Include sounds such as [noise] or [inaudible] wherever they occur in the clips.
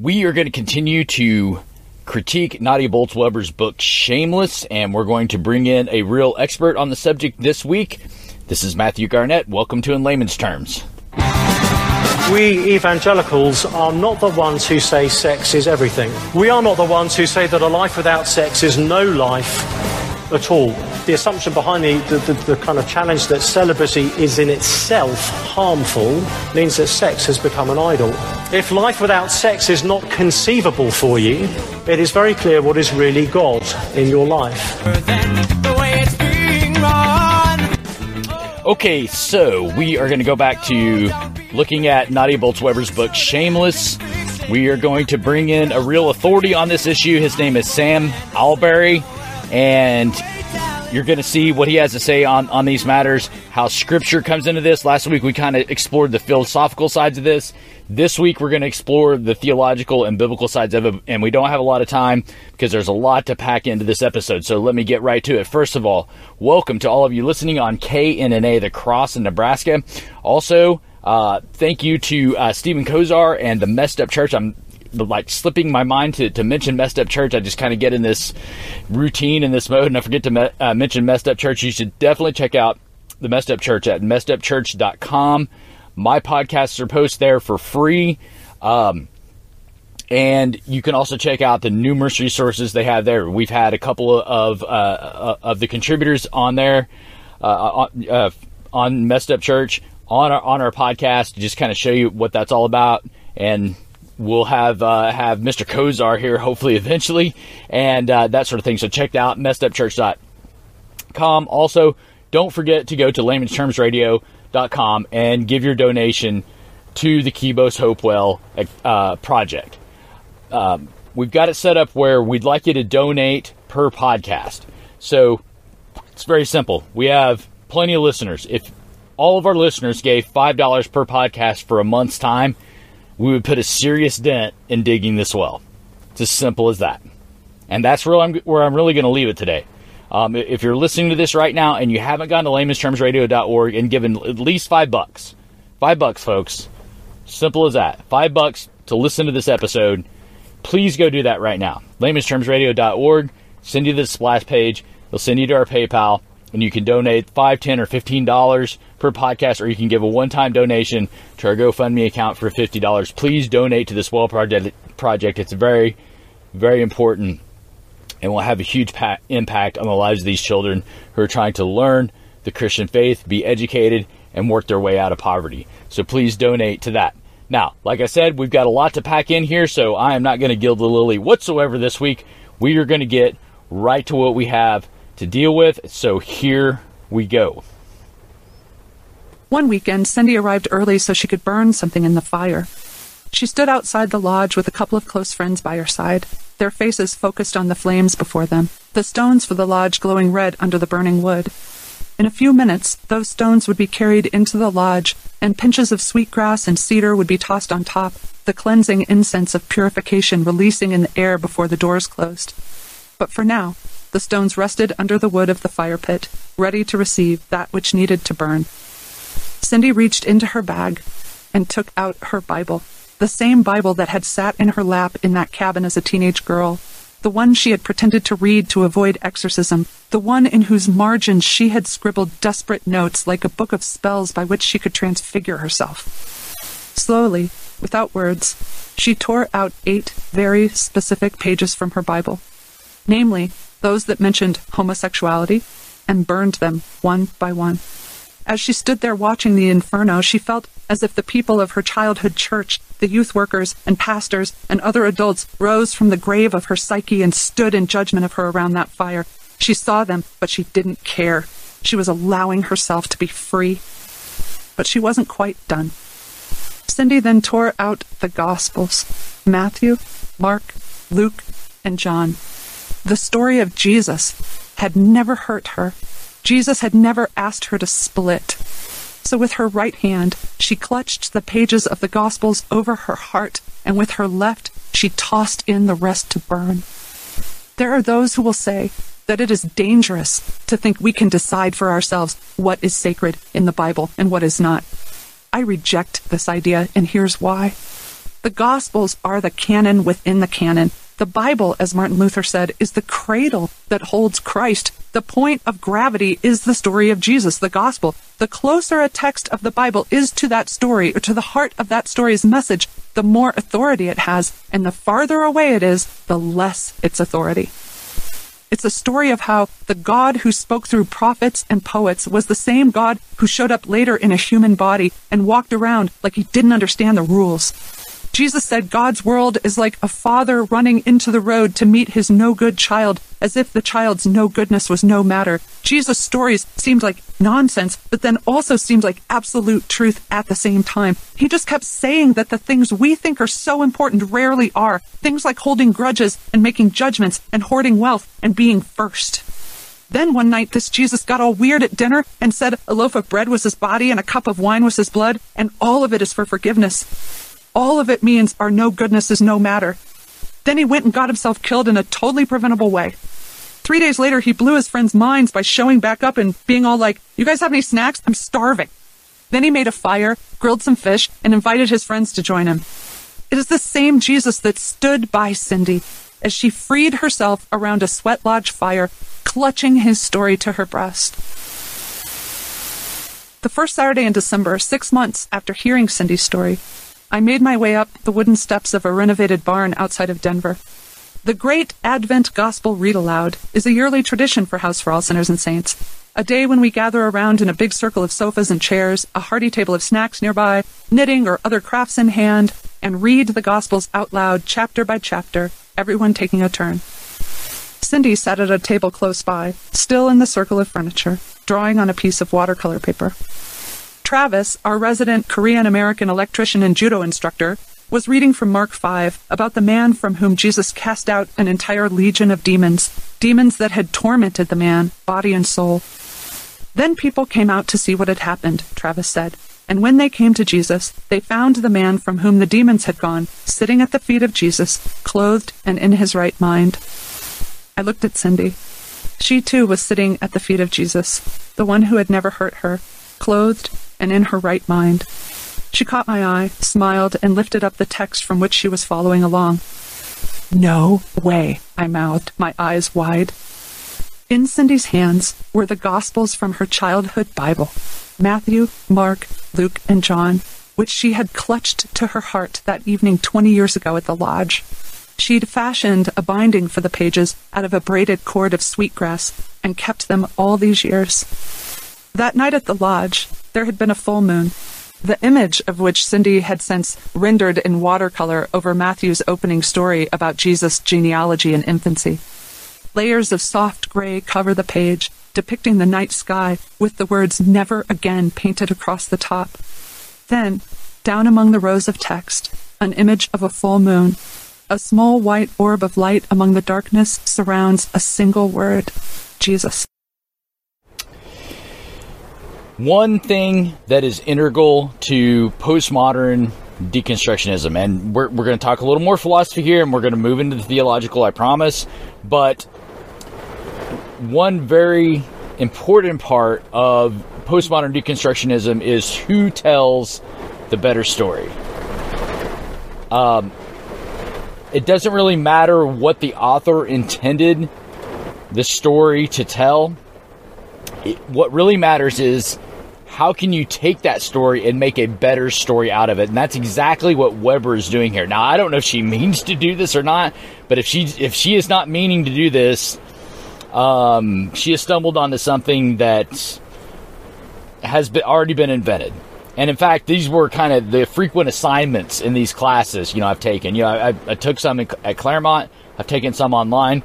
We are going to continue to critique Nadia Bolz-Weber's book Shameless, and we're going to bring in a real expert on the subject this week. This is Matthew Garnett. Welcome to In Layman's Terms. We evangelicals are not the ones who say sex is everything. We are not the ones who say that a life without sex is no life at all. The assumption behind the, the, the, the, kind of challenge that celibacy is in itself harmful means that sex has become an idol. If life without sex is not conceivable for you, it is very clear what is really God in your life. Okay, so we are going to go back to looking at Nadia Bolz-Weber's book Shameless. We are going to bring in a real authority on this issue. His name is Sam Allberry, and you're going to see what he has to say on, on these matters, how scripture comes into this. Last week we kind of explored the philosophical sides of this. This week we're going to explore the theological and biblical sides of it, and we don't have a lot of time because there's a lot to pack into this episode. So let me get right to it. First of all, welcome to all of you listening on KNNA, the Cross in Nebraska. Also, uh, thank you to uh, Stephen Kozar and the Messed Up Church. I'm like slipping my mind to, to mention Messed Up Church. I just kind of get in this routine in this mode, and I forget to me- uh, mention Messed Up Church. You should definitely check out the Messed Up Church at messedupchurch.com. My podcasts are posted there for free. Um, and you can also check out the numerous resources they have there. We've had a couple of uh, of the contributors on there uh, on, uh, on Messed Up Church on our on our podcast to just kind of show you what that's all about. And we'll have uh, have Mr. Kozar here hopefully eventually, and uh, that sort of thing. So check out messedupchurch.com. Also, don't forget to go to layman's terms com and give your donation to the Kibos Hopewell uh, project. Um, we've got it set up where we'd like you to donate per podcast. So it's very simple. We have plenty of listeners. If all of our listeners gave $5 per podcast for a month's time, we would put a serious dent in digging this well. It's as simple as that. And that's where I'm, where I'm really going to leave it today. Um, if you're listening to this right now and you haven't gone to laymanstermsradio.org and given at least five bucks, five bucks, folks, simple as that, five bucks to listen to this episode, please go do that right now. laymanstermsradio.org, send you the splash page, they'll send you to our PayPal, and you can donate five, ten, or fifteen dollars per podcast, or you can give a one-time donation to our GoFundMe account for fifty dollars. Please donate to this well project. Project. It's very, very important and will have a huge pa- impact on the lives of these children who are trying to learn the Christian faith, be educated, and work their way out of poverty. So please donate to that. Now, like I said, we've got a lot to pack in here, so I am not going to gild the lily whatsoever this week. We are going to get right to what we have to deal with, so here we go. One weekend, Cindy arrived early so she could burn something in the fire. She stood outside the lodge with a couple of close friends by her side their faces focused on the flames before them, the stones for the lodge glowing red under the burning wood. In a few minutes, those stones would be carried into the lodge, and pinches of sweetgrass and cedar would be tossed on top, the cleansing incense of purification releasing in the air before the doors closed. But for now, the stones rested under the wood of the fire pit, ready to receive that which needed to burn. Cindy reached into her bag and took out her Bible the same Bible that had sat in her lap in that cabin as a teenage girl, the one she had pretended to read to avoid exorcism, the one in whose margins she had scribbled desperate notes like a book of spells by which she could transfigure herself. Slowly, without words, she tore out eight very specific pages from her Bible, namely, those that mentioned homosexuality, and burned them one by one. As she stood there watching the inferno, she felt as if the people of her childhood church, the youth workers and pastors and other adults, rose from the grave of her psyche and stood in judgment of her around that fire. She saw them, but she didn't care. She was allowing herself to be free. But she wasn't quite done. Cindy then tore out the Gospels Matthew, Mark, Luke, and John. The story of Jesus had never hurt her. Jesus had never asked her to split. So with her right hand, she clutched the pages of the Gospels over her heart, and with her left, she tossed in the rest to burn. There are those who will say that it is dangerous to think we can decide for ourselves what is sacred in the Bible and what is not. I reject this idea, and here's why. The Gospels are the canon within the canon. The Bible, as Martin Luther said, is the cradle that holds Christ. The point of gravity is the story of Jesus, the Gospel. The closer a text of the Bible is to that story, or to the heart of that story's message, the more authority it has, and the farther away it is, the less its authority. It's a story of how the God who spoke through prophets and poets was the same God who showed up later in a human body and walked around like he didn't understand the rules. Jesus said God's world is like a father running into the road to meet his no good child, as if the child's no goodness was no matter. Jesus' stories seemed like nonsense, but then also seemed like absolute truth at the same time. He just kept saying that the things we think are so important rarely are. Things like holding grudges and making judgments and hoarding wealth and being first. Then one night, this Jesus got all weird at dinner and said a loaf of bread was his body and a cup of wine was his blood, and all of it is for forgiveness. All of it means our no goodness is no matter. Then he went and got himself killed in a totally preventable way. Three days later, he blew his friends' minds by showing back up and being all like, You guys have any snacks? I'm starving. Then he made a fire, grilled some fish, and invited his friends to join him. It is the same Jesus that stood by Cindy as she freed herself around a sweat lodge fire, clutching his story to her breast. The first Saturday in December, six months after hearing Cindy's story, I made my way up the wooden steps of a renovated barn outside of Denver. The Great Advent Gospel Read Aloud is a yearly tradition for House for All Sinners and Saints. A day when we gather around in a big circle of sofas and chairs, a hearty table of snacks nearby, knitting or other crafts in hand, and read the Gospels out loud, chapter by chapter, everyone taking a turn. Cindy sat at a table close by, still in the circle of furniture, drawing on a piece of watercolor paper. Travis, our resident Korean American electrician and judo instructor, was reading from Mark 5 about the man from whom Jesus cast out an entire legion of demons, demons that had tormented the man, body and soul. Then people came out to see what had happened, Travis said. And when they came to Jesus, they found the man from whom the demons had gone, sitting at the feet of Jesus, clothed and in his right mind. I looked at Cindy. She too was sitting at the feet of Jesus, the one who had never hurt her, clothed and in her right mind. She caught my eye, smiled, and lifted up the text from which she was following along. No way, I mouthed, my eyes wide. In Cindy's hands were the Gospels from her childhood Bible Matthew, Mark, Luke, and John, which she had clutched to her heart that evening 20 years ago at the lodge. She'd fashioned a binding for the pages out of a braided cord of sweetgrass and kept them all these years. That night at the lodge, there had been a full moon, the image of which Cindy had since rendered in watercolor over Matthew's opening story about Jesus' genealogy and infancy. Layers of soft gray cover the page, depicting the night sky with the words never again painted across the top. Then, down among the rows of text, an image of a full moon. A small white orb of light among the darkness surrounds a single word Jesus. One thing that is integral to postmodern deconstructionism, and we're, we're going to talk a little more philosophy here and we're going to move into the theological, I promise. But one very important part of postmodern deconstructionism is who tells the better story. Um, it doesn't really matter what the author intended the story to tell. It, what really matters is how can you take that story and make a better story out of it? And that's exactly what Weber is doing here. Now, I don't know if she means to do this or not, but if she if she is not meaning to do this, um, she has stumbled onto something that has been, already been invented. And in fact, these were kind of the frequent assignments in these classes. You know, I've taken. You know, I, I took some at Claremont. I've taken some online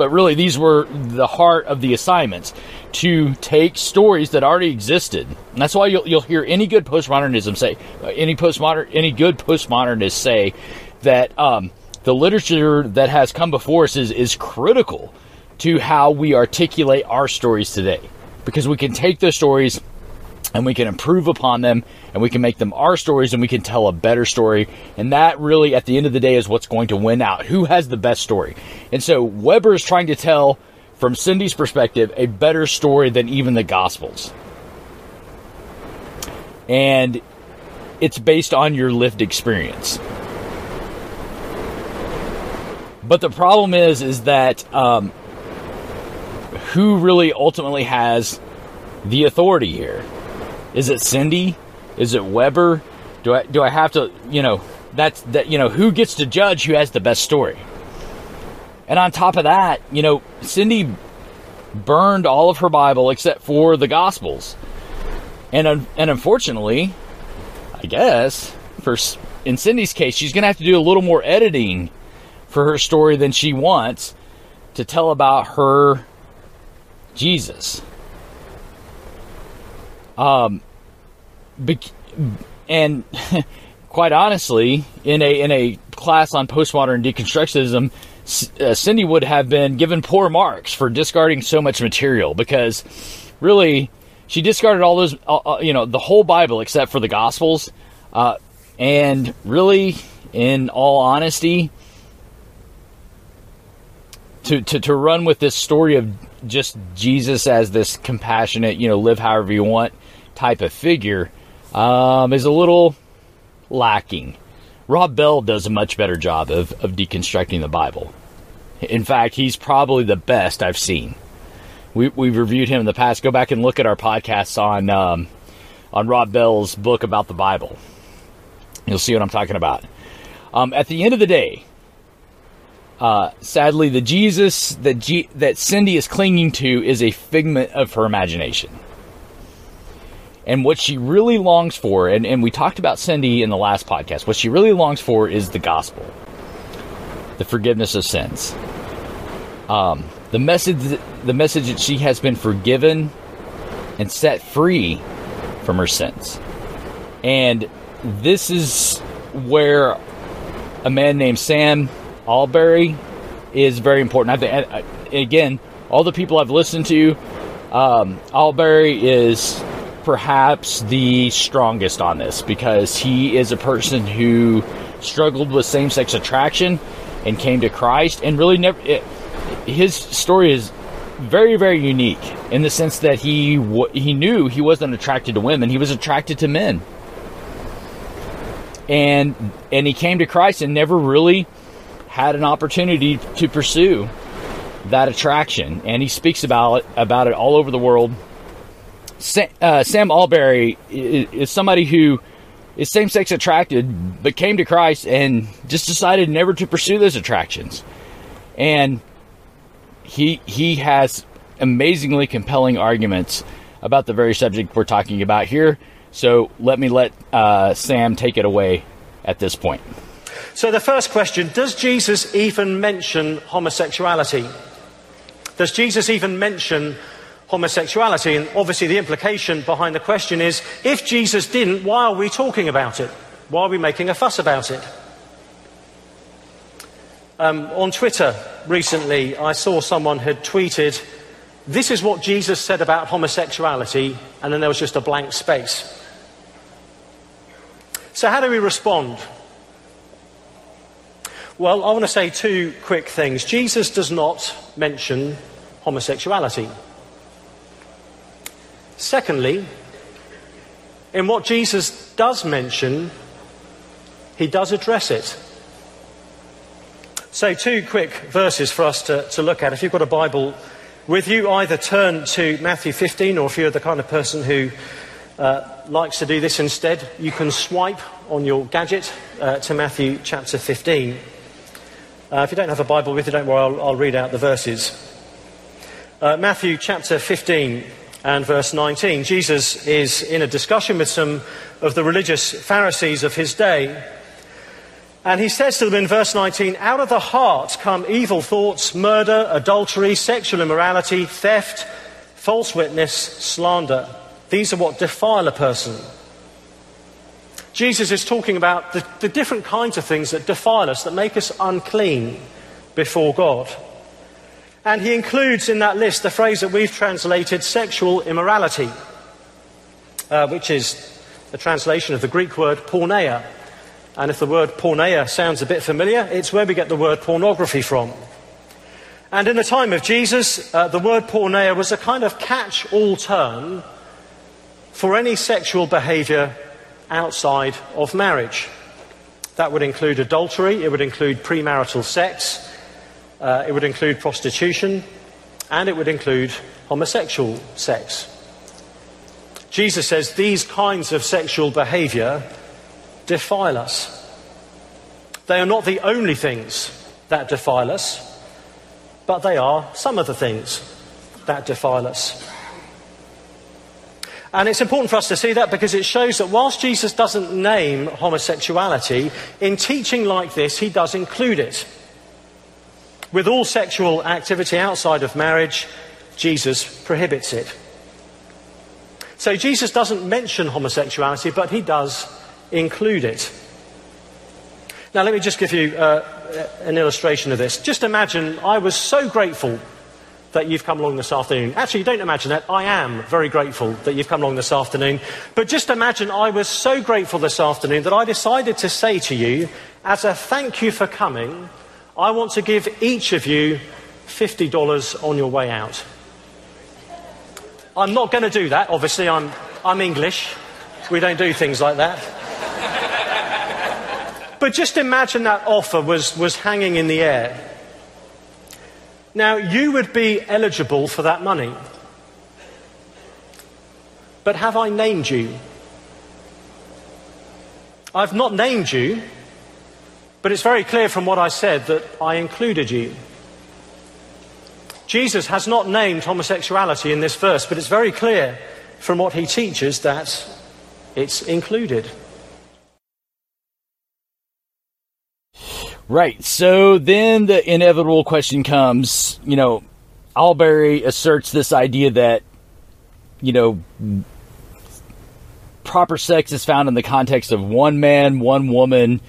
but really these were the heart of the assignments to take stories that already existed. And that's why you'll, you'll hear any good postmodernism say, uh, any postmodern, any good postmodernist say that um, the literature that has come before us is, is critical to how we articulate our stories today. Because we can take those stories and we can improve upon them and we can make them our stories and we can tell a better story. And that really, at the end of the day, is what's going to win out. Who has the best story? And so Weber is trying to tell, from Cindy's perspective, a better story than even the Gospels. And it's based on your lived experience. But the problem is, is that um, who really ultimately has the authority here? Is it Cindy? Is it Weber? Do I do I have to you know that's that you know who gets to judge who has the best story? And on top of that, you know Cindy burned all of her Bible except for the Gospels, and and unfortunately, I guess for in Cindy's case, she's going to have to do a little more editing for her story than she wants to tell about her Jesus. Um, and [laughs] quite honestly, in a in a class on postmodern deconstructionism, uh, Cindy would have been given poor marks for discarding so much material because really she discarded all those, uh, uh, you know, the whole Bible except for the Gospels. Uh, and really, in all honesty, to, to, to run with this story of just Jesus as this compassionate, you know, live however you want type of figure um, is a little lacking. Rob Bell does a much better job of, of deconstructing the Bible. In fact, he's probably the best I've seen. We, we've reviewed him in the past. Go back and look at our podcasts on um, on Rob Bell's book about the Bible. You'll see what I'm talking about. Um, at the end of the day, uh, sadly, the Jesus that G- that Cindy is clinging to is a figment of her imagination. And what she really longs for, and, and we talked about Cindy in the last podcast, what she really longs for is the gospel, the forgiveness of sins. Um, the message, the message that she has been forgiven and set free from her sins. And this is where a man named Sam Allberry is very important. I think, again, all the people I've listened to, um, Allberry is perhaps the strongest on this because he is a person who struggled with same-sex attraction and came to Christ and really never it, his story is very very unique in the sense that he he knew he wasn't attracted to women he was attracted to men. And and he came to Christ and never really had an opportunity to pursue that attraction. And he speaks about it about it all over the world Sam, uh, Sam Allberry is, is somebody who is same sex attracted, but came to Christ and just decided never to pursue those attractions. And he he has amazingly compelling arguments about the very subject we're talking about here. So let me let uh, Sam take it away at this point. So the first question: Does Jesus even mention homosexuality? Does Jesus even mention homosexuality. And obviously, the implication behind the question is if Jesus didn't, why are we talking about it? Why are we making a fuss about it? Um, on Twitter recently, I saw someone had tweeted, This is what Jesus said about homosexuality, and then there was just a blank space. So, how do we respond? Well, I want to say two quick things. Jesus does not mention homosexuality. Secondly, in what Jesus does mention, he does address it. So, two quick verses for us to, to look at. If you've got a Bible with you, either turn to Matthew 15, or if you're the kind of person who uh, likes to do this instead, you can swipe on your gadget uh, to Matthew chapter 15. Uh, if you don't have a Bible with you, don't worry, I'll, I'll read out the verses. Uh, Matthew chapter 15 and verse 19. Jesus is in a discussion with some of the religious Pharisees of his day. And he says to them in verse 19, Out of the heart come evil thoughts, murder, adultery, sexual immorality, theft, false witness, slander. These are what defile a person. Jesus is talking about the, the different kinds of things that defile us, that make us unclean before God. And he includes in that list the phrase that we've translated sexual immorality, uh, which is a translation of the Greek word porneia. And if the word porneia sounds a bit familiar, it's where we get the word pornography from. And in the time of Jesus, uh, the word porneia was a kind of catch all term for any sexual behavior outside of marriage. That would include adultery, it would include premarital sex, uh, it would include prostitution, and it would include homosexual sex. Jesus says these kinds of sexual behavior defile us. They are not the only things that defile us, but they are some of the things that defile us. And it's important for us to see that because it shows that whilst Jesus doesn't name homosexuality, in teaching like this, he does include it. With all sexual activity outside of marriage, Jesus prohibits it. So Jesus doesn't mention homosexuality, but he does include it. Now, let me just give you uh, an illustration of this. Just imagine I was so grateful that you've come along this afternoon. Actually, don't imagine that. I am very grateful that you've come along this afternoon. But just imagine I was so grateful this afternoon that I decided to say to you, as a thank you for coming, I want to give each of you $50 on your way out. I'm not going to do that. Obviously, I'm, I'm English. We don't do things like that. but just imagine that offer was, was hanging in the air. Now, you would be eligible for that money. But have I named you? I've not named you, but it's very clear from what I said that I included you. Jesus has not named homosexuality in this verse, but it's very clear from what he teaches that it's included. Right. So then the inevitable question comes, you know, Allberry asserts this idea that, you know, proper sex is found in the context of one man, one woman.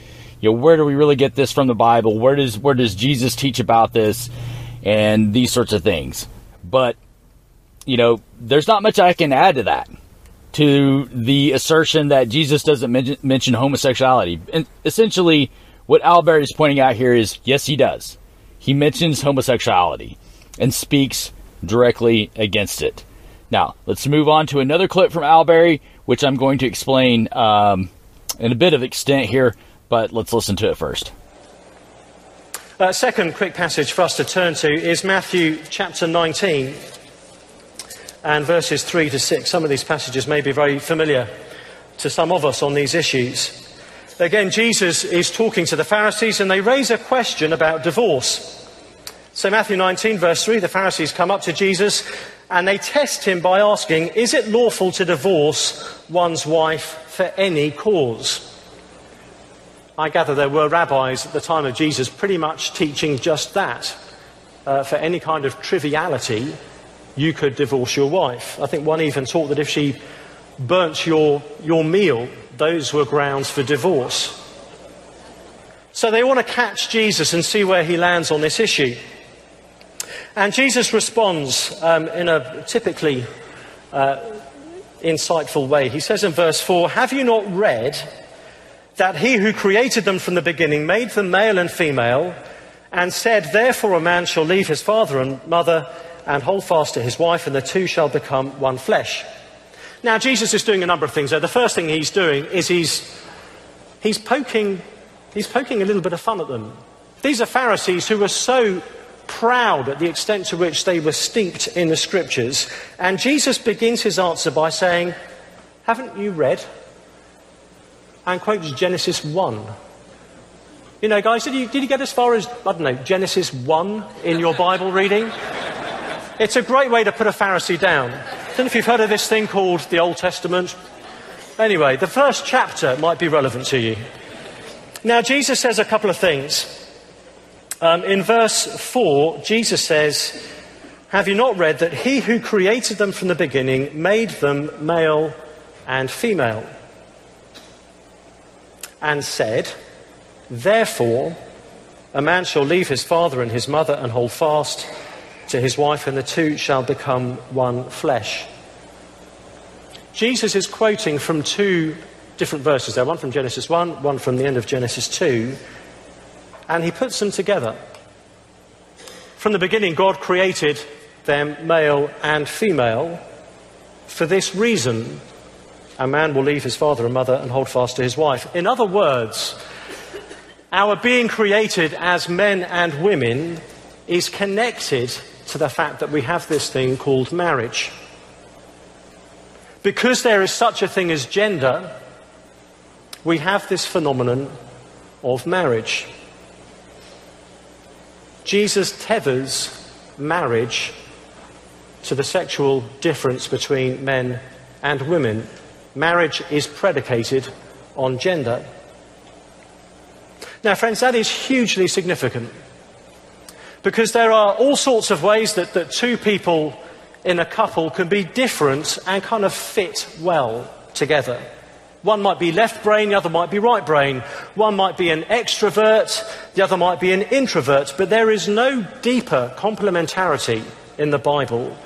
You know, where do we really get this from the Bible? Where does where does Jesus teach about this and these sorts of things? But you know, there's not much I can add to that. To the assertion that Jesus doesn't mention, mention homosexuality. And essentially, what Allberry is pointing out here is yes, he does. He mentions homosexuality and speaks directly against it. Now, let's move on to another clip from Allberry, which I'm going to explain um, in a bit of extent here, but let's listen to it first. Uh, second quick passage for us to turn to is Matthew chapter 19 and verses 3 to 6. Some of these passages may be very familiar to some of us on these issues. Again, Jesus is talking to the Pharisees and they raise a question about divorce. So, Matthew 19, verse 3, the Pharisees come up to Jesus and they test him by asking, Is it lawful to divorce one's wife for any cause? I gather there were rabbis at the time of Jesus pretty much teaching just that. Uh, for any kind of triviality, you could divorce your wife. I think one even taught that if she burnt your, your meal, those were grounds for divorce. So they want to catch Jesus and see where he lands on this issue. And Jesus responds um, in a typically uh, insightful way. He says in verse 4 Have you not read that he who created them from the beginning made them male and female, and said, Therefore a man shall leave his father and mother and hold fast to his wife, and the two shall become one flesh? Now, Jesus is doing a number of things there. The first thing he's doing is he's, he's, poking, he's poking a little bit of fun at them. These are Pharisees who were so proud at the extent to which they were steeped in the scriptures. And Jesus begins his answer by saying, Haven't you read? And quotes Genesis 1. You know, guys, did you, did you get as far as, I don't know, Genesis 1 in your Bible reading? It's a great way to put a Pharisee down I don't know if you've heard of this thing called the Old Testament. Anyway, the first chapter might be relevant to you. Now, Jesus says a couple of things. Um, in verse 4, Jesus says, Have you not read that he who created them from the beginning made them male and female? And said, Therefore, a man shall leave his father and his mother and hold fast to his wife, and the two shall become one flesh. Jesus is quoting from two different verses there one from Genesis 1, one from the end of Genesis 2, and he puts them together. From the beginning, God created them male and female for this reason, A man will leave his father and mother and hold fast to his wife. In other words, our being created as men and women is connected to the fact that we have this thing called marriage. Because there is such a thing as gender, we have this phenomenon of marriage. Jesus tethers marriage to the sexual difference between men and women. Marriage is predicated on gender. Now, friends, that is hugely significant because there are all sorts of ways that, that two people in a couple can be different and kind of fit well together. One might be left brain, the other might be right brain. One might be an extrovert, the other might be an introvert. But there is no deeper complementarity in the Bible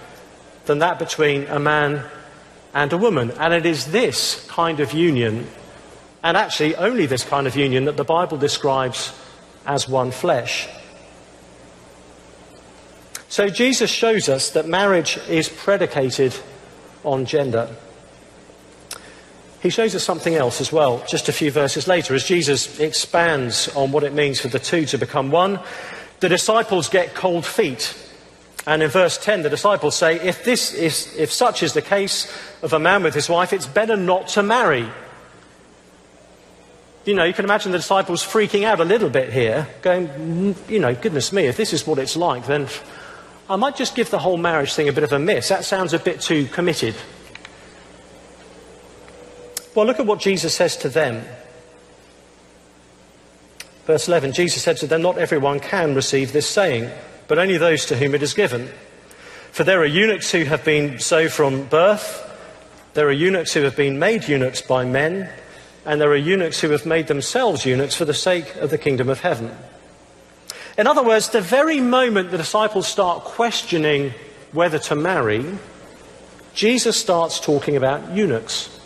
than that between a man and a woman. And it is this kind of union and actually only this kind of union that the Bible describes as one flesh. So Jesus shows us that marriage is predicated on gender. He shows us something else as well, just a few verses later, as Jesus expands on what it means for the two to become one. The disciples get cold feet. And in verse 10, the disciples say, if, this is, if such is the case of a man with his wife, it's better not to marry you know, you can imagine the disciples freaking out a little bit here, going, you know, goodness me, if this is what it's like, then I might just give the whole marriage thing a bit of a miss. That sounds a bit too committed. Well, look at what Jesus says to them. Verse 11 Jesus said to them, Not everyone can receive this saying, but only those to whom it is given. For there are eunuchs who have been so from birth, there are eunuchs who have been made eunuchs by men and there are eunuchs who have made themselves eunuchs for the sake of the kingdom of heaven. In other words, the very moment the disciples start questioning whether to marry, Jesus starts talking about eunuchs.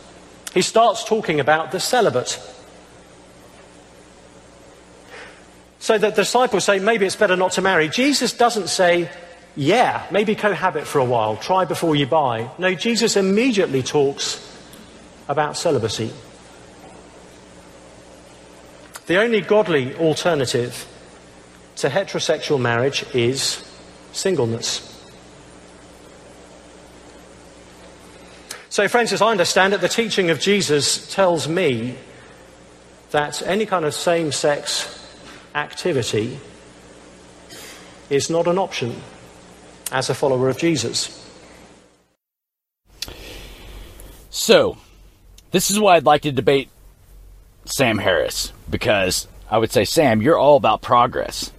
He starts talking about the celibate. So the disciples say, maybe it's better not to marry. Jesus doesn't say, yeah, maybe cohabit for a while, try before you buy. No, Jesus immediately talks about celibacy. The only godly alternative to heterosexual marriage is singleness. So, friends, as I understand it, the teaching of Jesus tells me that any kind of same sex activity is not an option as a follower of Jesus. So, this is why I'd like to debate Sam Harris because I would say, Sam, you're all about progress.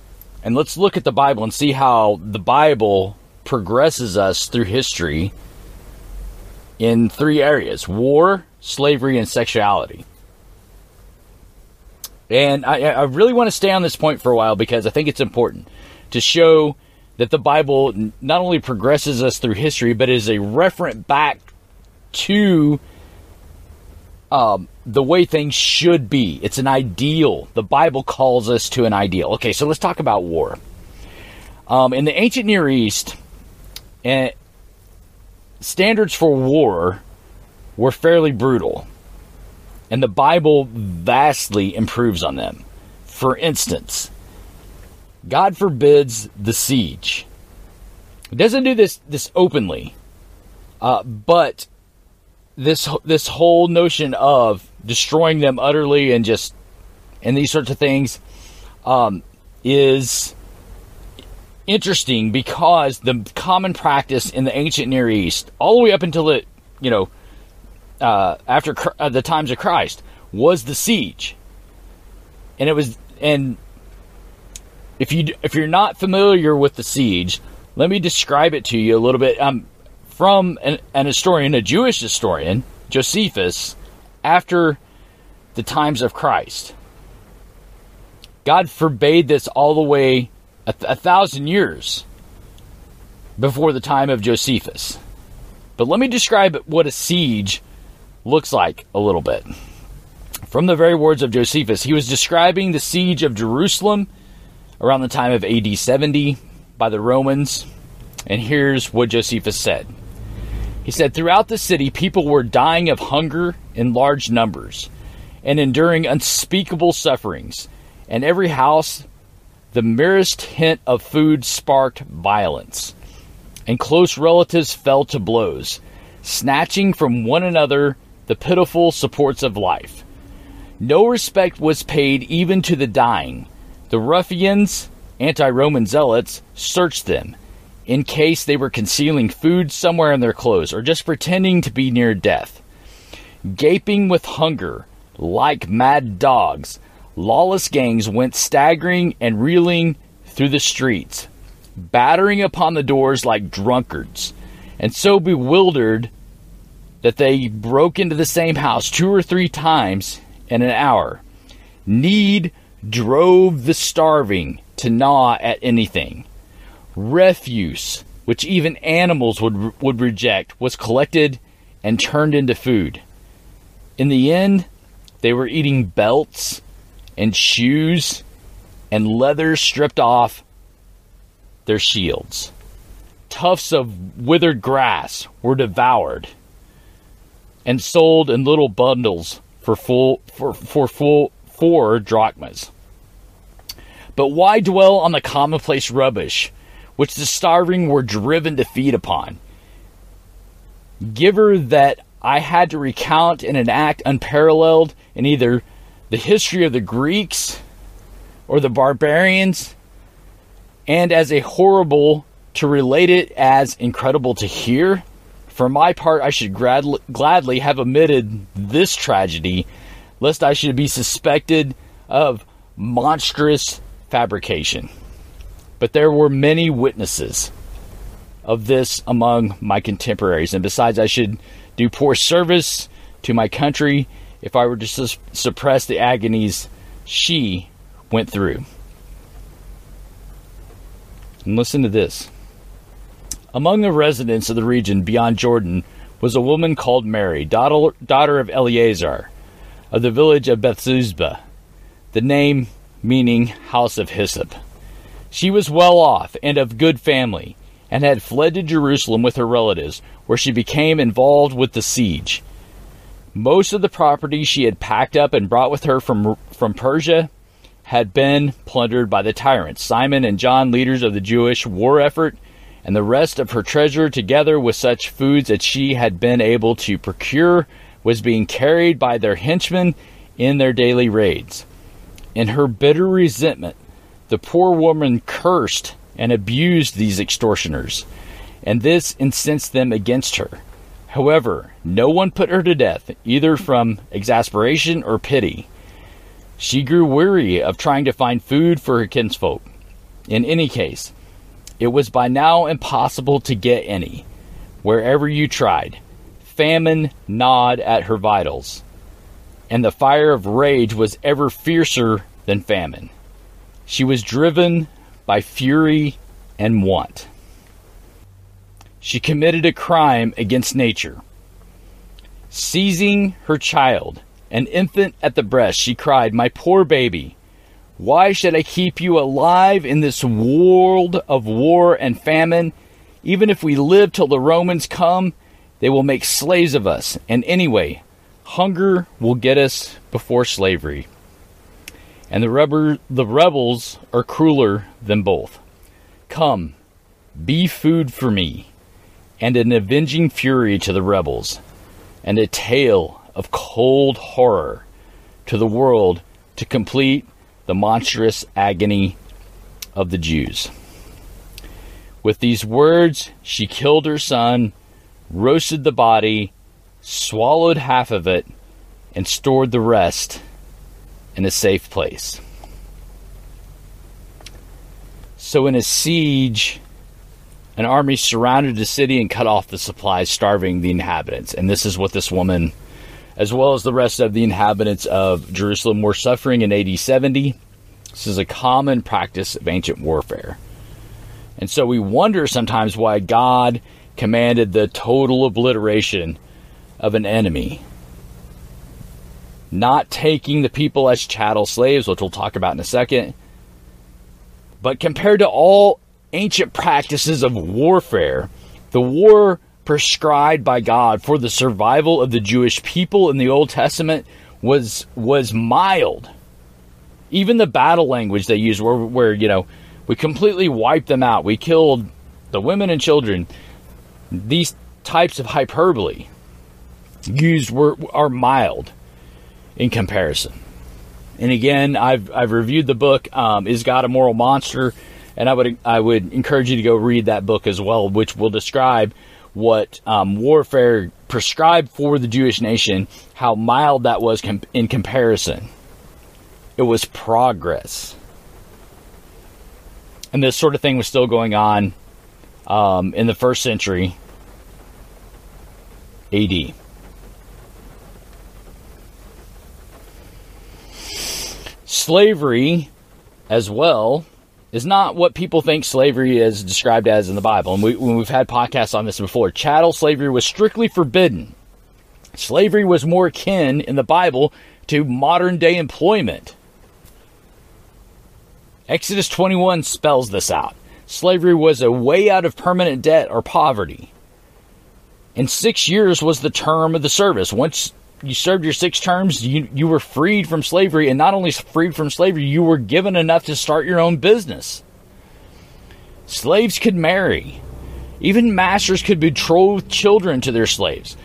And let's look at the Bible and see how the Bible progresses us through history in three areas war, slavery, and sexuality. And I, I, really want to stay on this point for a while because I think it's important to show that the Bible not only progresses us through history, but is a referent back to um, the way things should be. It's an ideal. The Bible calls us to an ideal. Okay, so let's talk about war. Um, in the ancient Near East, eh, standards for war were fairly brutal, and the Bible vastly improves on them. For instance, God forbids the siege. Doesn't do this this openly, uh, but this this whole notion of destroying them utterly and just and these sorts of things um, is interesting because the common practice in the ancient Near East, all the way up until it, you know, uh, after uh, the times of Christ, was the siege, and it was and if you if you're not familiar with the siege, let me describe it to you a little bit. Um, from an, an historian, a Jewish historian, Josephus, after the times of Christ. God forbade this all the way a, th- a, thousand years before the time of Josephus. But let me describe what a siege looks like a little bit. From the very words of Josephus, he was describing the siege of Jerusalem around the time of AD 70 by the Romans. And here's what Josephus said He said, Throughout the city, people were dying of hunger in large numbers and enduring unspeakable sufferings. And every house, the merest hint of food sparked violence. And close relatives fell to blows, snatching from one another the pitiful supports of life. No respect was paid even to the dying. The ruffians, anti Roman zealots, searched them in case they were concealing food somewhere in their clothes or just pretending to be near death. Gaping with hunger, like mad dogs, lawless gangs went staggering and reeling through the streets, battering upon the doors like drunkards, and so bewildered that they broke into the same house two or three times in an hour. Need drove the starving to gnaw at anything. Refuse, which even animals would, would reject, was collected and turned into food. In the end, they were eating belts and shoes and leather stripped off their shields. Tufts of withered grass were devoured and sold in little bundles for full for, for full four drachmas. But why dwell on the commonplace rubbish which the starving were driven to feed upon? Giver that I had to recount in an act unparalleled in either the history of the Greeks or the barbarians, and as a horrible to relate it as incredible to hear. For my part, I should grad- gladly have omitted this tragedy, lest I should be suspected of monstrous fabrication. But there were many witnesses of this among my contemporaries, and besides, I should do poor service to my country if I were to su- suppress the agonies she went through. And listen to this. Among the residents of the region beyond Jordan was a woman called Mary, daughter, daughter of Eleazar, of the village of Bethezuba, the name meaning house of hyssop. She was well off and of good family, and had fled to Jerusalem with her relatives, where she became involved with the siege. Most of the property she had packed up and brought with her from, from Persia had been plundered by the tyrants. Simon and John, leaders of the Jewish war effort, and the rest of her treasure, together with such foods as she had been able to procure, was being carried by their henchmen in their daily raids. In her bitter resentment, the poor woman cursed and abused these extortioners, and this incensed them against her. However, no one put her to death, either from exasperation or pity. She grew weary of trying to find food for her kinsfolk. In any case, it was by now impossible to get any. Wherever you tried, famine gnawed at her vitals, and the fire of rage was ever fiercer than famine. She was driven by fury and want. She committed a crime against nature. Seizing her child, an infant at the breast, she cried, My poor baby, why should I keep you alive in this world of war and famine? Even if we live till the Romans come, they will make slaves of us. And anyway, hunger will get us before slavery. And the, rebel, the rebels are crueler than both. Come, be food for me, and an avenging fury to the rebels, and a tale of cold horror to the world to complete the monstrous agony of the Jews. With these words, she killed her son, roasted the body, swallowed half of it, and stored the rest in a safe place. So, in a siege, an army surrounded the city and cut off the supplies, starving the inhabitants. And this is what this woman as well as the rest of the inhabitants of Jerusalem, were suffering in AD 70. This is a common practice of ancient warfare. And so we wonder sometimes why God commanded the total obliteration of an enemy. Not taking the people as chattel slaves, which we'll talk about in a second. But compared to all ancient practices of warfare, the war prescribed by God for the survival of the Jewish people in the Old Testament was was mild. Even the battle language they used, where, where you know, we completely wiped them out. We killed the women and children. These types of hyperbole used were are mild in comparison. And again, I've I've reviewed the book. Um, Is God a Moral Monster? And I would I would encourage you to go read that book as well, which will describe what um, warfare prescribed for the Jewish nation, how mild that was com- in comparison. It was progress. And this sort of thing was still going on um, in the first century AD. Slavery, as well, is not what people think slavery is described as in the Bible. And we, we've had podcasts on this before. Chattel slavery was strictly forbidden. Slavery was more akin in the Bible to modern day employment. Exodus 21 spells this out. Slavery was a way out of permanent debt or poverty. And six years was the term of the service. Once you served your six terms, you, you were freed from slavery, and not only freed from slavery, you were given enough to start your own business. Slaves could marry. Even masters could betroth children to their slaves.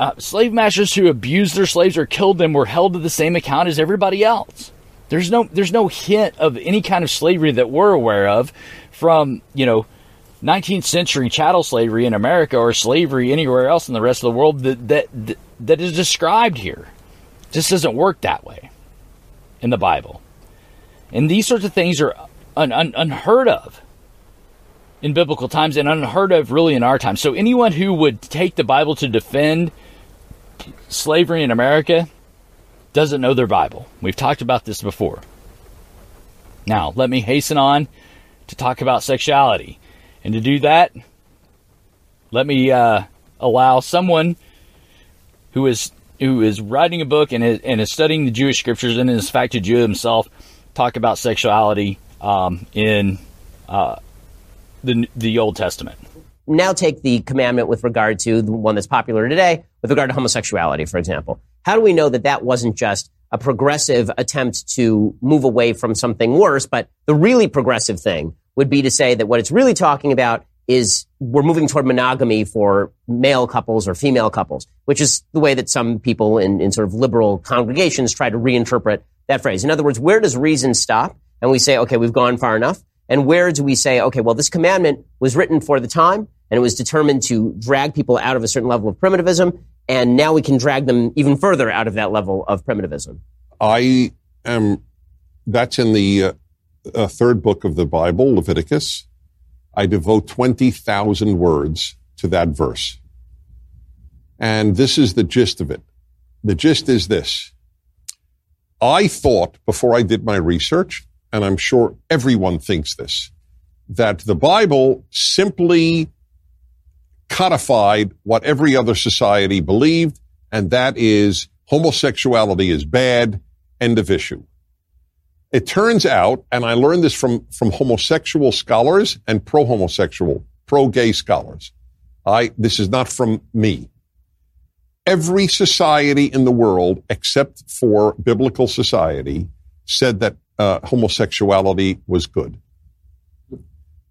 Uh, slave masters who abused their slaves or killed them were held to the same account as everybody else. There's no there's no hint of any kind of slavery that we're aware of from you know 19th century chattel slavery in America or slavery anywhere else in the rest of the world that that that is described here. Just doesn't work that way in the Bible. And these sorts of things are un, un, unheard of in biblical times and unheard of really in our time. So anyone who would take the Bible to defend slavery in America doesn't know their Bible. We've talked about this before. Now, let me hasten on to talk about sexuality. And to do that, let me uh, allow someone who is who is writing a book and is, and is studying the Jewish scriptures and is in fact a Jew himself talk about sexuality um, in uh, the the Old Testament. Now take the commandment with regard to the one that's popular today, with regard to homosexuality, for example. How do we know that that wasn't just a progressive attempt to move away from something worse, but the really progressive thing would be to say that what it's really talking about is we're moving toward monogamy for male couples or female couples, which is the way that some people in, in sort of liberal congregations try to reinterpret that phrase. In other words, where does reason stop? And we say, okay, we've gone far enough. And where do we say, okay, well, this commandment was written for the time and it was determined to drag people out of a certain level of primitivism. And now we can drag them even further out of that level of primitivism. I am, that's in the uh, uh, third book of the Bible, Leviticus. I devote 20,000 words to that verse. And this is the gist of it. The gist is this. I thought before I did my research, and I'm sure everyone thinks this, that the Bible simply codified what every other society believed, and that is homosexuality is bad, end of issue. It turns out, and I learned this from, from homosexual scholars and pro-homosexual, pro-gay scholars. I, this is not from me. Every society in the world, except for biblical society, said that uh, homosexuality was good.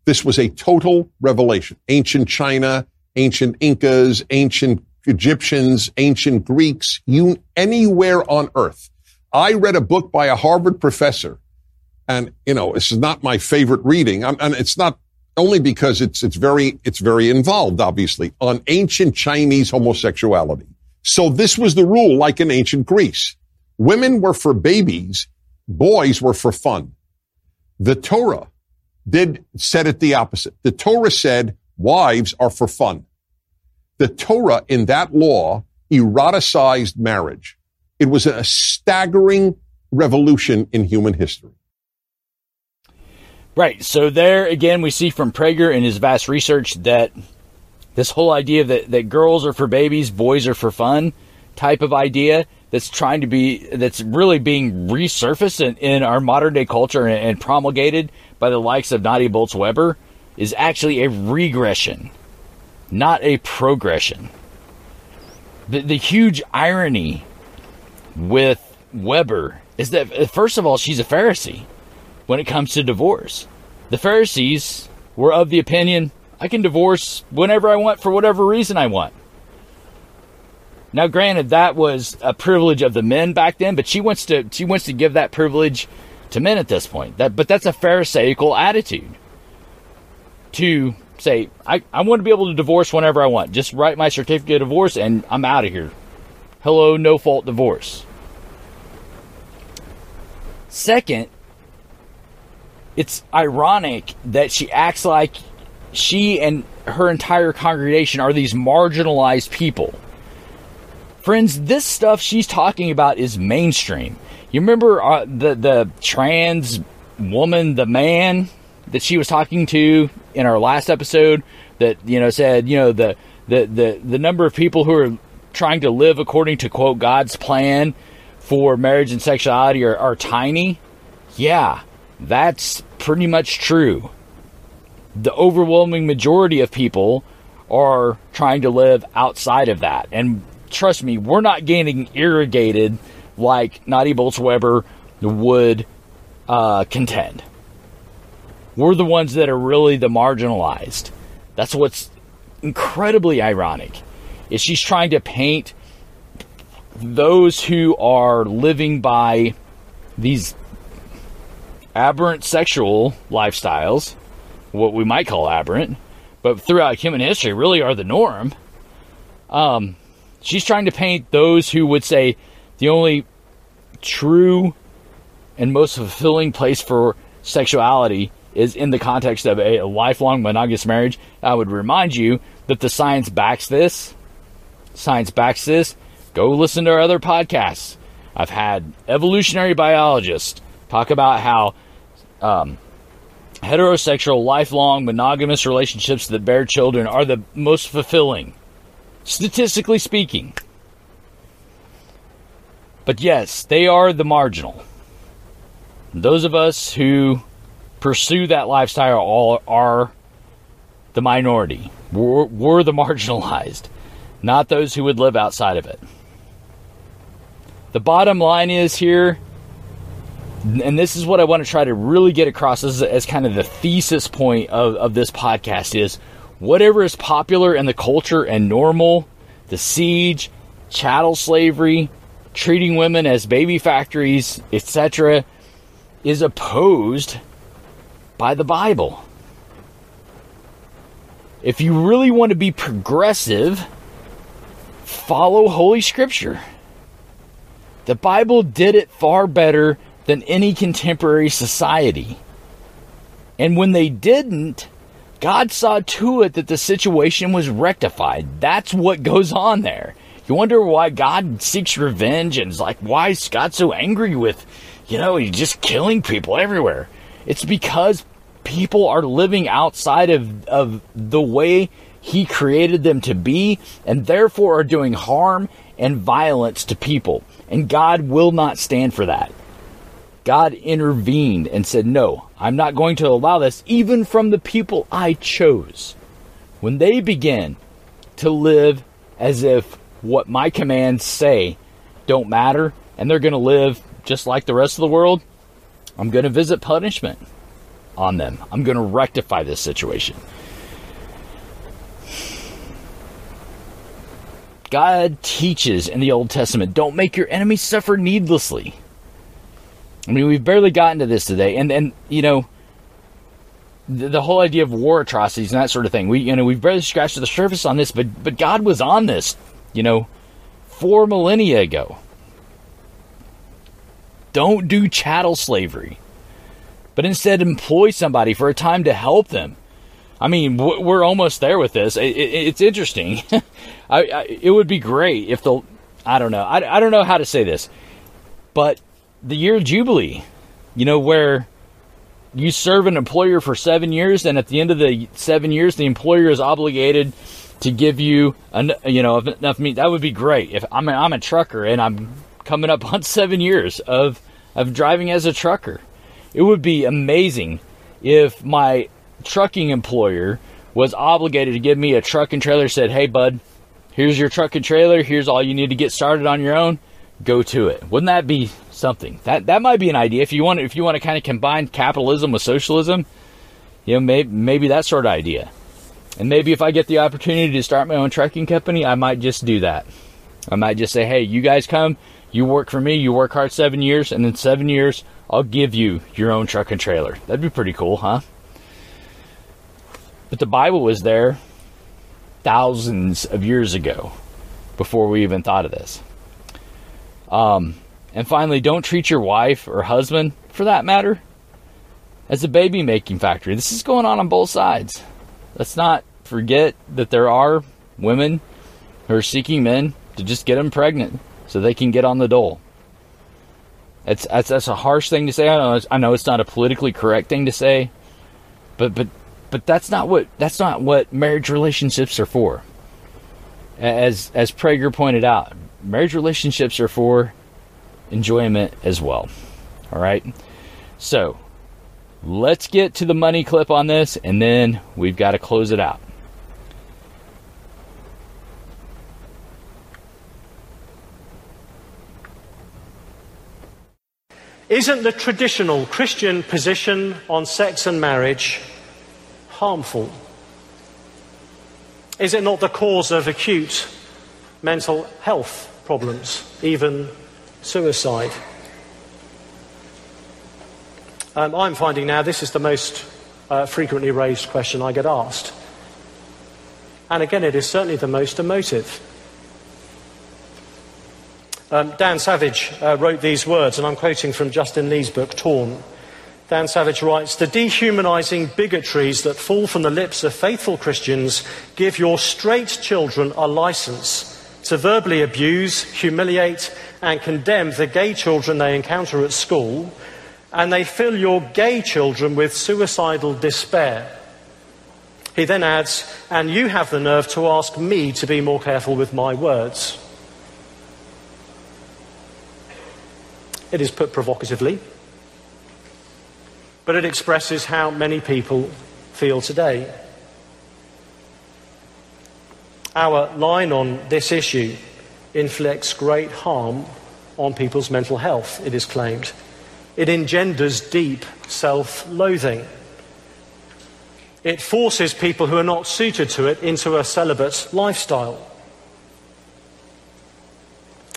This was a total revelation. Ancient China, ancient Incas, ancient Egyptians, ancient Greeks, you, anywhere on earth I read a book by a Harvard professor, and you know this is not my favorite reading, I'm, and it's not only because it's it's very it's very involved, obviously, on ancient Chinese homosexuality. So this was the rule, like in ancient Greece. Women were for babies, boys were for fun. The Torah did said it the opposite. The Torah said wives are for fun. The Torah in that law eroticized marriage. It was a staggering revolution in human history. Right. So there again, we see from Prager and his vast research that this whole idea that, that girls are for babies, boys are for fun type of idea that's trying to be, that's really being resurfaced in, in our modern day culture and, and promulgated by the likes of Nadia Bolz Weber is actually a regression not a progression. The, the huge irony with Weber is that, uh, first of all, she's a Pharisee when it comes to divorce. The Pharisees were of the opinion I can divorce whenever I want for whatever reason I want. Now, granted, that was a privilege of the men back then, but she wants to she wants to give that privilege to men at this point. That, but that's a Pharisaical attitude to say I, I want to be able to divorce whenever I want. Just write my certificate of divorce and I'm out of here. Hello, no fault divorce. Second, it's ironic that she acts like she and her entire congregation are these marginalized people. Friends, this stuff she's talking about is mainstream. You remember uh, the the trans woman, the man that she was talking to in our last episode that you know said you know the the the the number of people who are trying to live according to quote God's plan for marriage and sexuality are, are tiny. Yeah, that's pretty much true. The overwhelming majority of people are trying to live outside of that. And trust me, we're not getting irrigated like Nadia Bolz-Weber would uh, contend. We're the ones that are really the marginalized. That's what's incredibly ironic. Is she's trying to paint those who are living by these aberrant sexual lifestyles, what we might call aberrant, but throughout human history really are the norm. Um, she's trying to paint those who would say the only true and most fulfilling place for sexuality is in the context of a lifelong monogamous marriage. I would remind you that the science backs this. Science backs this. Go listen to our other podcasts. I've had evolutionary biologists talk about how um, heterosexual, lifelong, monogamous relationships that bear children are the most fulfilling, statistically speaking. But yes, they are the marginal. Those of us who pursue that lifestyle all are the minority. We're, we're the [laughs] marginalized, not those who would live outside of it. The bottom line is here and this is what I want to try to really get across as, as kind of the thesis point of, of this podcast is whatever is popular in the culture and normal, the siege, chattel slavery, treating women as baby factories, etc., is opposed by the Bible. If you really want to be progressive, follow Holy Scripture. The Bible did it far better than any contemporary society. And when they didn't, God saw to it that the situation was rectified. That's what goes on there. You wonder why God seeks revenge and is like, why is God so angry with, you know, he's just killing people everywhere? It's because people are living outside of, of the way he created them to be and therefore are doing harm and violence to people. And God will not stand for that. God intervened and said, No, I'm not going to allow this, even from the people I chose. When they begin to live as if what my commands say don't matter and they're going to live just like the rest of the world, I'm going to visit punishment on them. I'm going to rectify this situation. God teaches in the Old Testament don't make your enemies suffer needlessly. I mean, we've barely gotten to this today, and and you know, the, the, whole idea of war atrocities and that sort of thing. We you know we've barely scratched the surface on this, but but God was on this, you know, four millennia ago. Don't do chattel slavery, but instead employ somebody for a time to help them. I mean, we're almost there with this. it's interesting. [laughs] I, I, it would be great if the I don't know. I, I don't know how to say this, but the year Jubilee, you know, where you serve an employer for seven years, and at the end of the seven years, the employer is obligated to give you, an, you know, enough meat. That would be great. If I'm a, I'm a trucker and I'm coming up [laughs] on seven years of of driving as a trucker, it would be amazing if my trucking employer was obligated to give me a truck and trailer, said, hey, bud, here's your truck and trailer. Here's all you need to get started on your own. Go to it. Wouldn't that be something? That that might be an idea if you want. If you want to kind of combine capitalism with socialism, you know, maybe maybe that sort of idea. And maybe if I get the opportunity to start my own trucking company, I might just do that. I might just say, hey, you guys come, you work for me, you work hard seven years, and in seven years, I'll give you your own truck and trailer. That'd be pretty cool, huh? But the Bible was there thousands of years ago before we even thought of this. Um, and finally, don't treat your wife or husband, for that matter, as a baby making factory. This is going on on both sides. Let's not forget that there are women who are seeking men to just get them pregnant so they can get on the dole. It's, that's, that's a harsh thing to say. I know, I know it's not a politically correct thing to say, but but but that's not what that's not what marriage relationships are for. As as Prager pointed out, marriage relationships are for enjoyment as well. All right. So, let's get to the money clip on this and then we've got to close it out. Isn't the traditional Christian position on sex and marriage harmful? Is it not the cause of acute mental health problems, even suicide? Um, I'm finding now this is the most uh, frequently raised question I get asked. And again, it is certainly the most emotive. Um, Dan Savage uh, wrote these words, and I'm quoting from Justin Lee's book, Torn. Dan Savage writes The dehumanizing bigotries that fall from the lips of faithful Christians give your straight children a license to verbally abuse, humiliate, and condemn the gay children they encounter at school, and they fill your gay children with suicidal despair. He then adds, And you have the nerve to ask me to be more careful with my words. It is put provocatively, but it expresses how many people feel today. Our line on this issue inflicts great harm on people's mental health, it is claimed. It engenders deep self loathing. It forces people who are not suited to it into a celibate lifestyle.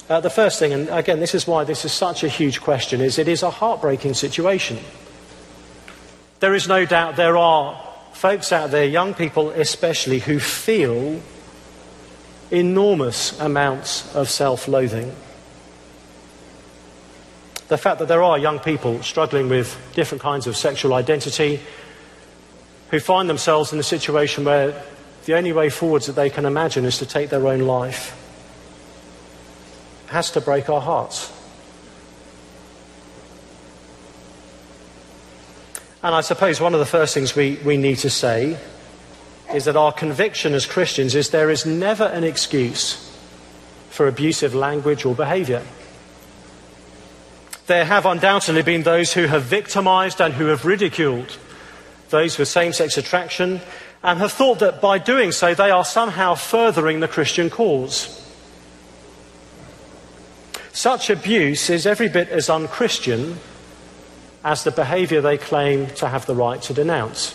Uh, the first thing, and again, this is why this is such a huge question, is it is a heartbreaking situation. There is no doubt there are folks out there, young people especially, who feel enormous amounts of self loathing. The fact that there are young people struggling with different kinds of sexual identity who find themselves in a situation where the only way forwards that they can imagine is to take their own life has to break our hearts. And I suppose one of the first things we, we need to say is that our conviction as Christians is there is never an excuse for abusive language or behavior. There have undoubtedly been those who have victimized and who have ridiculed those with same sex attraction and have thought that by doing so they are somehow furthering the Christian cause. Such abuse is every bit as unchristian as the behaviour they claim to have the right to denounce.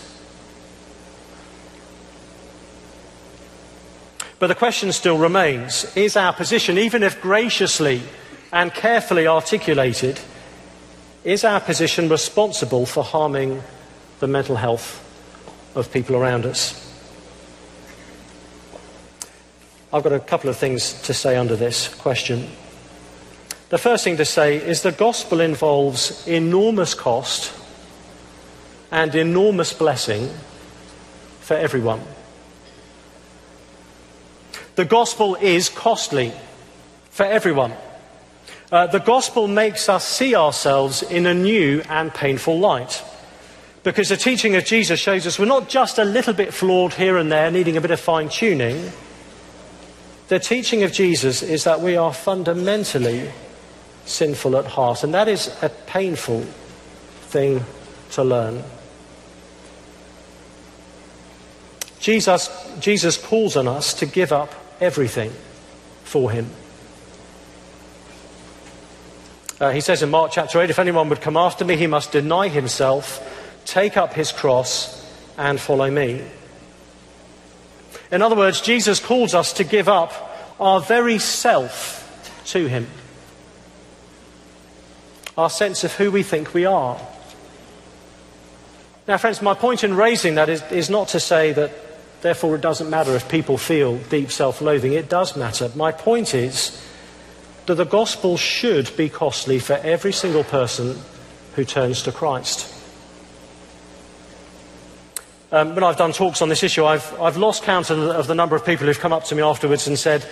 But the question still remains is our position, even if graciously and carefully articulated, is our position responsible for harming the mental health of people around us? I've got a couple of things to say under this question. The first thing to say is the gospel involves enormous cost and enormous blessing for everyone. The gospel is costly for everyone. Uh, the gospel makes us see ourselves in a new and painful light. Because the teaching of Jesus shows us we're not just a little bit flawed here and there, needing a bit of fine tuning. The teaching of Jesus is that we are fundamentally sinful at heart. And that is a painful thing to learn. Jesus, Jesus calls on us to give up everything for him. Uh, he says in Mark chapter 8 if anyone would come after me, he must deny himself, take up his cross, and follow me. In other words, Jesus calls us to give up our very self to him, our sense of who we think we are. Now, friends, my point in raising that is, is not to say that therefore it doesn't matter if people feel deep self loathing. It does matter. My point is that the gospel should be costly for every single person who turns to Christ. Um, when I've done talks on this issue, I've, I've lost count of the, of the number of people who've come up to me afterwards and said,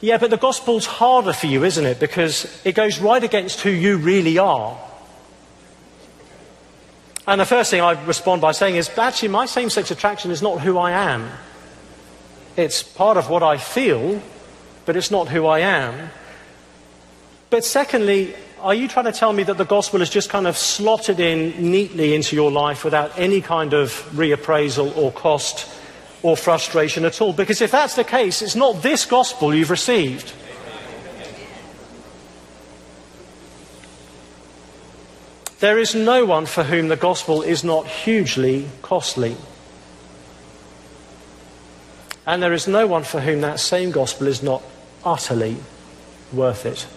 Yeah, but the gospel's harder for you, isn't it? Because it goes right against who you really are. And the first thing I respond by saying is, actually, my same sex attraction is not who I am. It's part of what I feel, but it's not who I am. But secondly, are you trying to tell me that the gospel is just kind of slotted in neatly into your life without any kind of reappraisal or cost or frustration at all? Because if that's the case, it's not this gospel you've received. There is no one for whom the gospel is not hugely costly. And there is no one for whom that same gospel is not utterly worth it.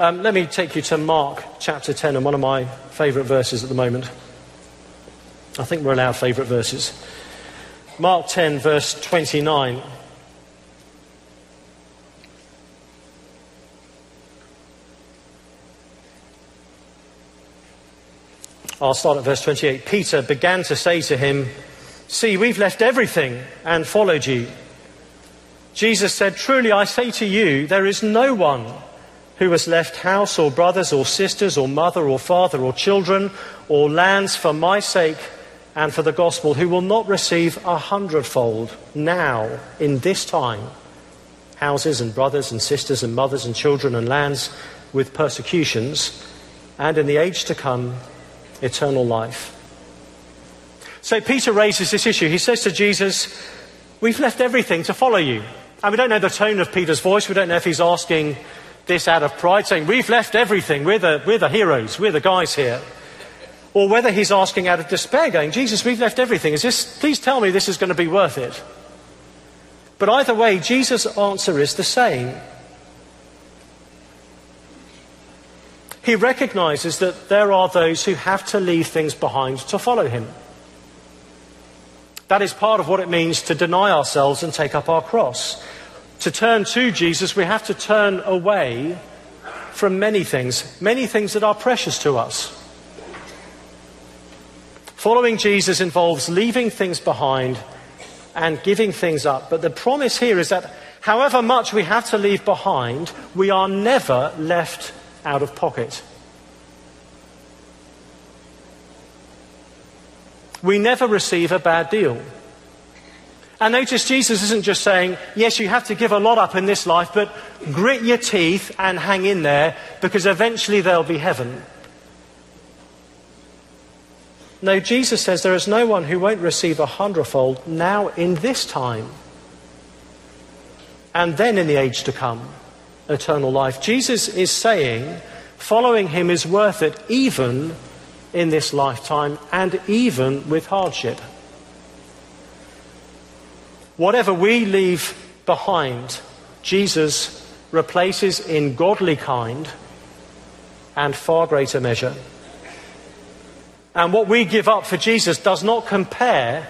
Um, let me take you to Mark chapter 10 and one of my favourite verses at the moment. I think we're allowed favourite verses. Mark 10, verse 29. I'll start at verse 28. Peter began to say to him, See, we've left everything and followed you. Jesus said, Truly I say to you, there is no one who has left house or brothers or sisters or mother or father or children or lands for my sake and for the gospel who will not receive a hundredfold now in this time houses and brothers and sisters and mothers and children and lands with persecutions and in the age to come eternal life. So Peter raises this issue. He says to Jesus, We've left everything to follow you. And we don't know the tone of Peter's voice. We don't know if he's asking this out of pride, saying, We've left everything. We're the, we're the heroes. We're the guys here. Or whether he's asking out of despair, going, Jesus, we've left everything. Is this, please tell me this is going to be worth it. But either way, Jesus' answer is the same. He recognizes that there are those who have to leave things behind to follow him. That is part of what it means to deny ourselves and take up our cross. To turn to Jesus, we have to turn away from many things, many things that are precious to us. Following Jesus involves leaving things behind and giving things up. But the promise here is that however much we have to leave behind, we are never left out of pocket. We never receive a bad deal. And notice Jesus isn't just saying, yes, you have to give a lot up in this life, but grit your teeth and hang in there because eventually there'll be heaven. No, Jesus says there is no one who won't receive a hundredfold now in this time and then in the age to come eternal life. Jesus is saying following him is worth it even in this lifetime and even with hardship. Whatever we leave behind, Jesus replaces in godly kind and far greater measure. And what we give up for Jesus does not compare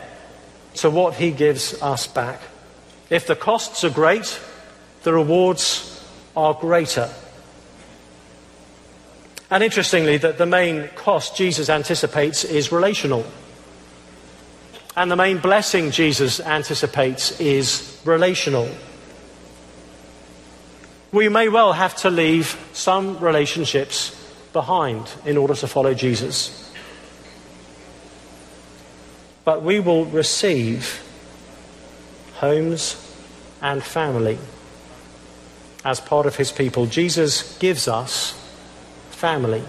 to what he gives us back. If the costs are great, the rewards are greater. And interestingly, that the main cost Jesus anticipates is relational. And the main blessing Jesus anticipates is relational. We may well have to leave some relationships behind in order to follow Jesus. But we will receive homes and family as part of his people. Jesus gives us family.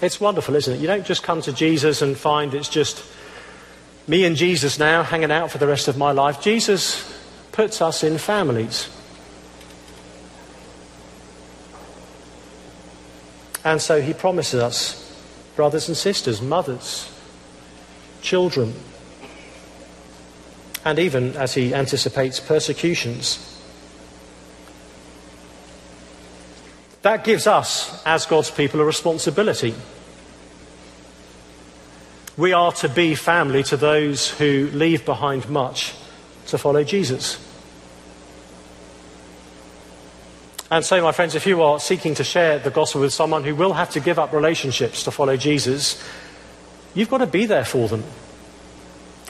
It's wonderful, isn't it? You don't just come to Jesus and find it's just me and Jesus now hanging out for the rest of my life. Jesus puts us in families. And so he promises us brothers and sisters, mothers, children, and even, as he anticipates, persecutions. That gives us, as God's people, a responsibility. We are to be family to those who leave behind much to follow Jesus. And so, my friends, if you are seeking to share the gospel with someone who will have to give up relationships to follow Jesus, you've got to be there for them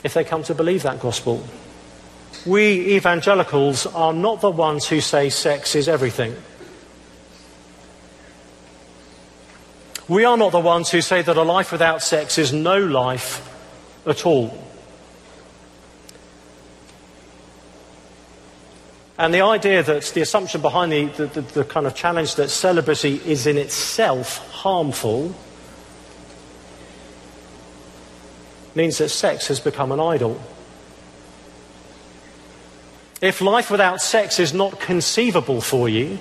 if they come to believe that gospel. We evangelicals are not the ones who say sex is everything. We are not the ones who say that a life without sex is no life at all. And the idea that the assumption behind the, the, the, the, kind of challenge that celibacy is in itself harmful means that sex has become an idol. If life without sex is not conceivable for you,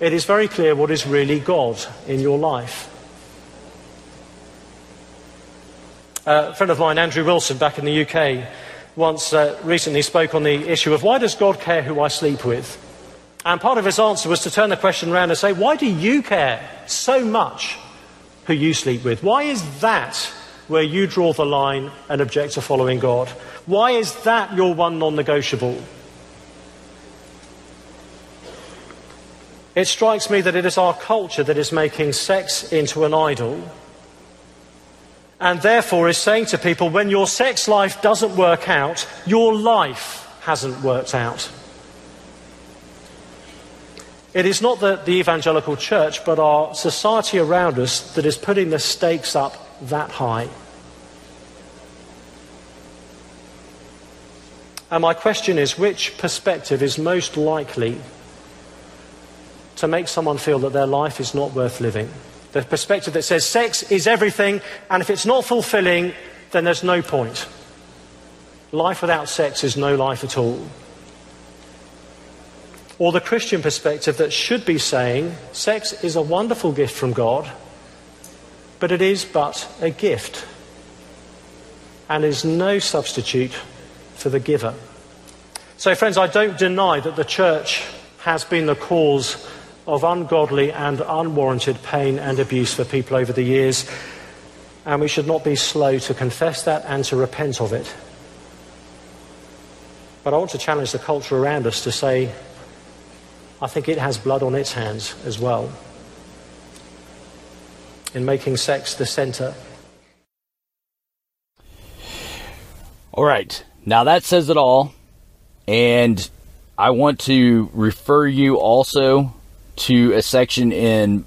it is very clear what is really God in your life. a friend of mine, Andrew Wilson, back in the UK, once uh, recently spoke on the issue of why does God care who I sleep with? And part of his answer was to turn the question around and say, why do you care so much who you sleep with? Why is that where you draw the line and object to following God? Why is that your one non negotiable? It strikes me that it is our culture that is making sex into an idol and therefore is saying to people when your sex life doesn't work out, your life hasn't worked out. It is not the, the evangelical church, but our society around us that is putting the stakes up that high. And my question is which perspective is most likely to make someone feel that their life is not worth living. The perspective that says sex is everything, and if it's not fulfilling, then there's no point. Life without sex is no life at all. Or the Christian perspective that should be saying sex is a wonderful gift from God, but it is but a gift and is no substitute for the giver. So, friends, I don't deny that the church has been the cause of ungodly and unwarranted pain and abuse for people over the years, and we should not be slow to confess that and to repent of it. But I want to challenge the culture around us to say, I think it has blood on its hands as well in making sex the center. All right. Now that says it all. And I want to refer you also to a section in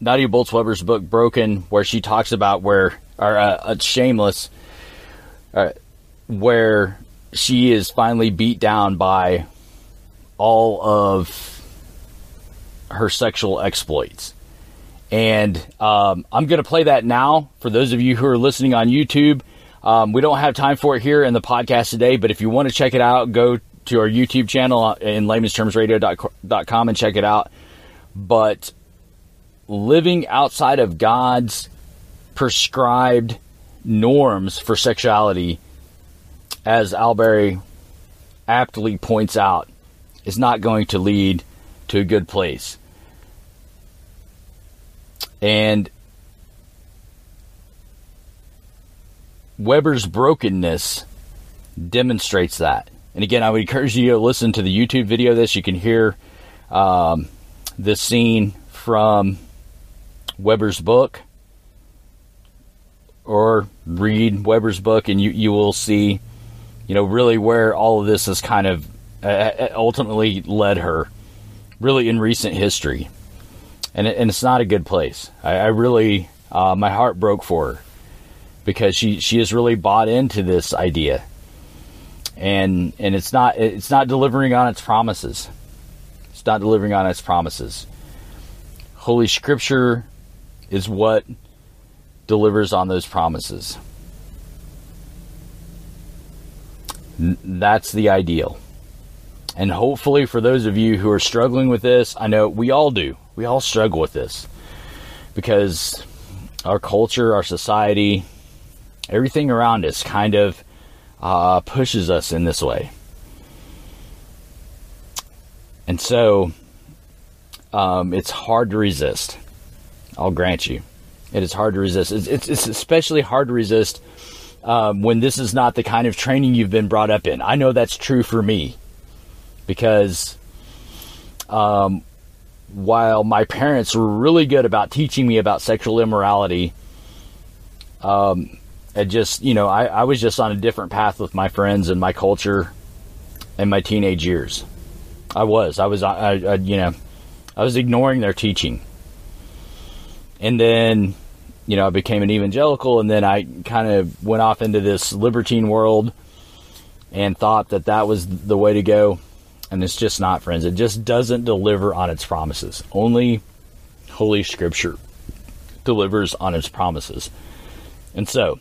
Nadia Bolz-Weber's book Broken, where she talks about where, or uh, uh, Shameless, uh, where she is finally beat down by all of her sexual exploits. And um, I'm going to play that now for those of you who are listening on YouTube. Um, we don't have time for it here in the podcast today, but if you want to check it out, go to our YouTube channel in laymanstermsradio.com and check it out but living outside of God's prescribed norms for sexuality, as Allberry aptly points out, is not going to lead to a good place. And Weber's brokenness demonstrates that. And again, I would encourage you to listen to the YouTube video this. You can hear um, the scene from Weber's book or read Weber's book and you, you will see, you know, really where all of this has kind of uh, uh, ultimately led her, really in recent history. And, it, and it's not a good place. I, I really, uh, my heart broke for her because she, she has really bought into this idea. And, and it's not, it's not delivering on its promises. It's not delivering on its promises. Holy Scripture is what delivers on those promises. That's the ideal. And hopefully, for those of you who are struggling with this, I know we all do. We all struggle with this because our culture, our society, everything around us kind of uh, pushes us in this way. And so um, it's hard to resist. I'll grant you. It is hard to resist. It's, it's, it's especially hard to resist um, when this is not the kind of training you've been brought up in. I know that's true for me because um, while my parents were really good about teaching me about sexual immorality, um, it just, you know, I, I was just on a different path with my friends and my culture in my teenage years. I was. I was, I, I, you know, I was ignoring their teaching. And then, you know, I became an evangelical, and then I kind of went off into this libertine world and thought that that was the way to go. And it's just not, friends. It just doesn't deliver on its promises. Only Holy Scripture delivers on its promises. And so,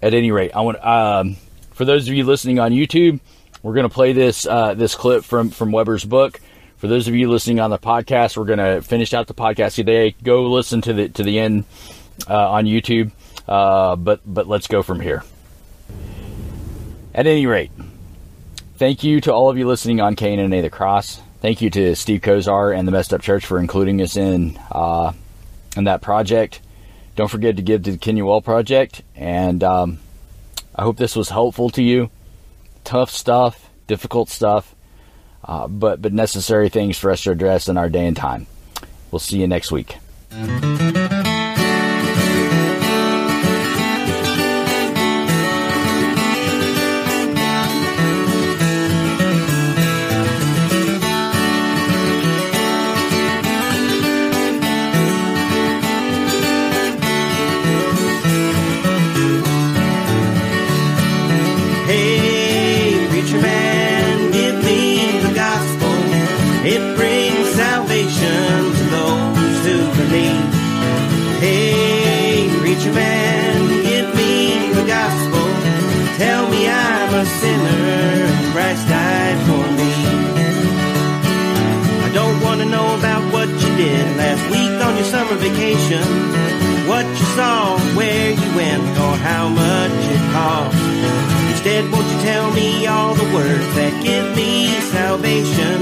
at any rate, I want um, for those of you listening on YouTube, we're going to play this uh, this clip from from Weber's book. For those of you listening on the podcast, we're going to finish out the podcast today. Go listen to the to the end uh, on YouTube. Uh, but but let's go from here. At any rate, thank you to all of you listening on KNNA the Cross. Thank you to Steve Kozar and the Messed Up Church for including us in uh, in that project. Don't forget to give to the Kenuel Project, and um, I hope this was helpful to you. Tough stuff, difficult stuff, uh, but but necessary things for us to address in our day and time. We'll see you next week. Vacation. What you saw, where you went, or how much it cost. Instead, won't you tell me all the words that give me salvation?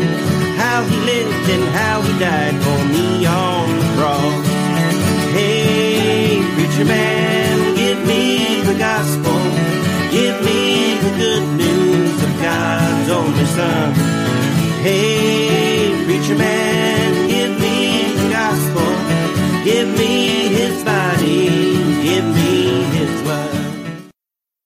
How he lived and how he died for me on the cross. Hey, preacher man, give me the gospel. Give me the good news of God's only son. Hey, Give me his body, give me his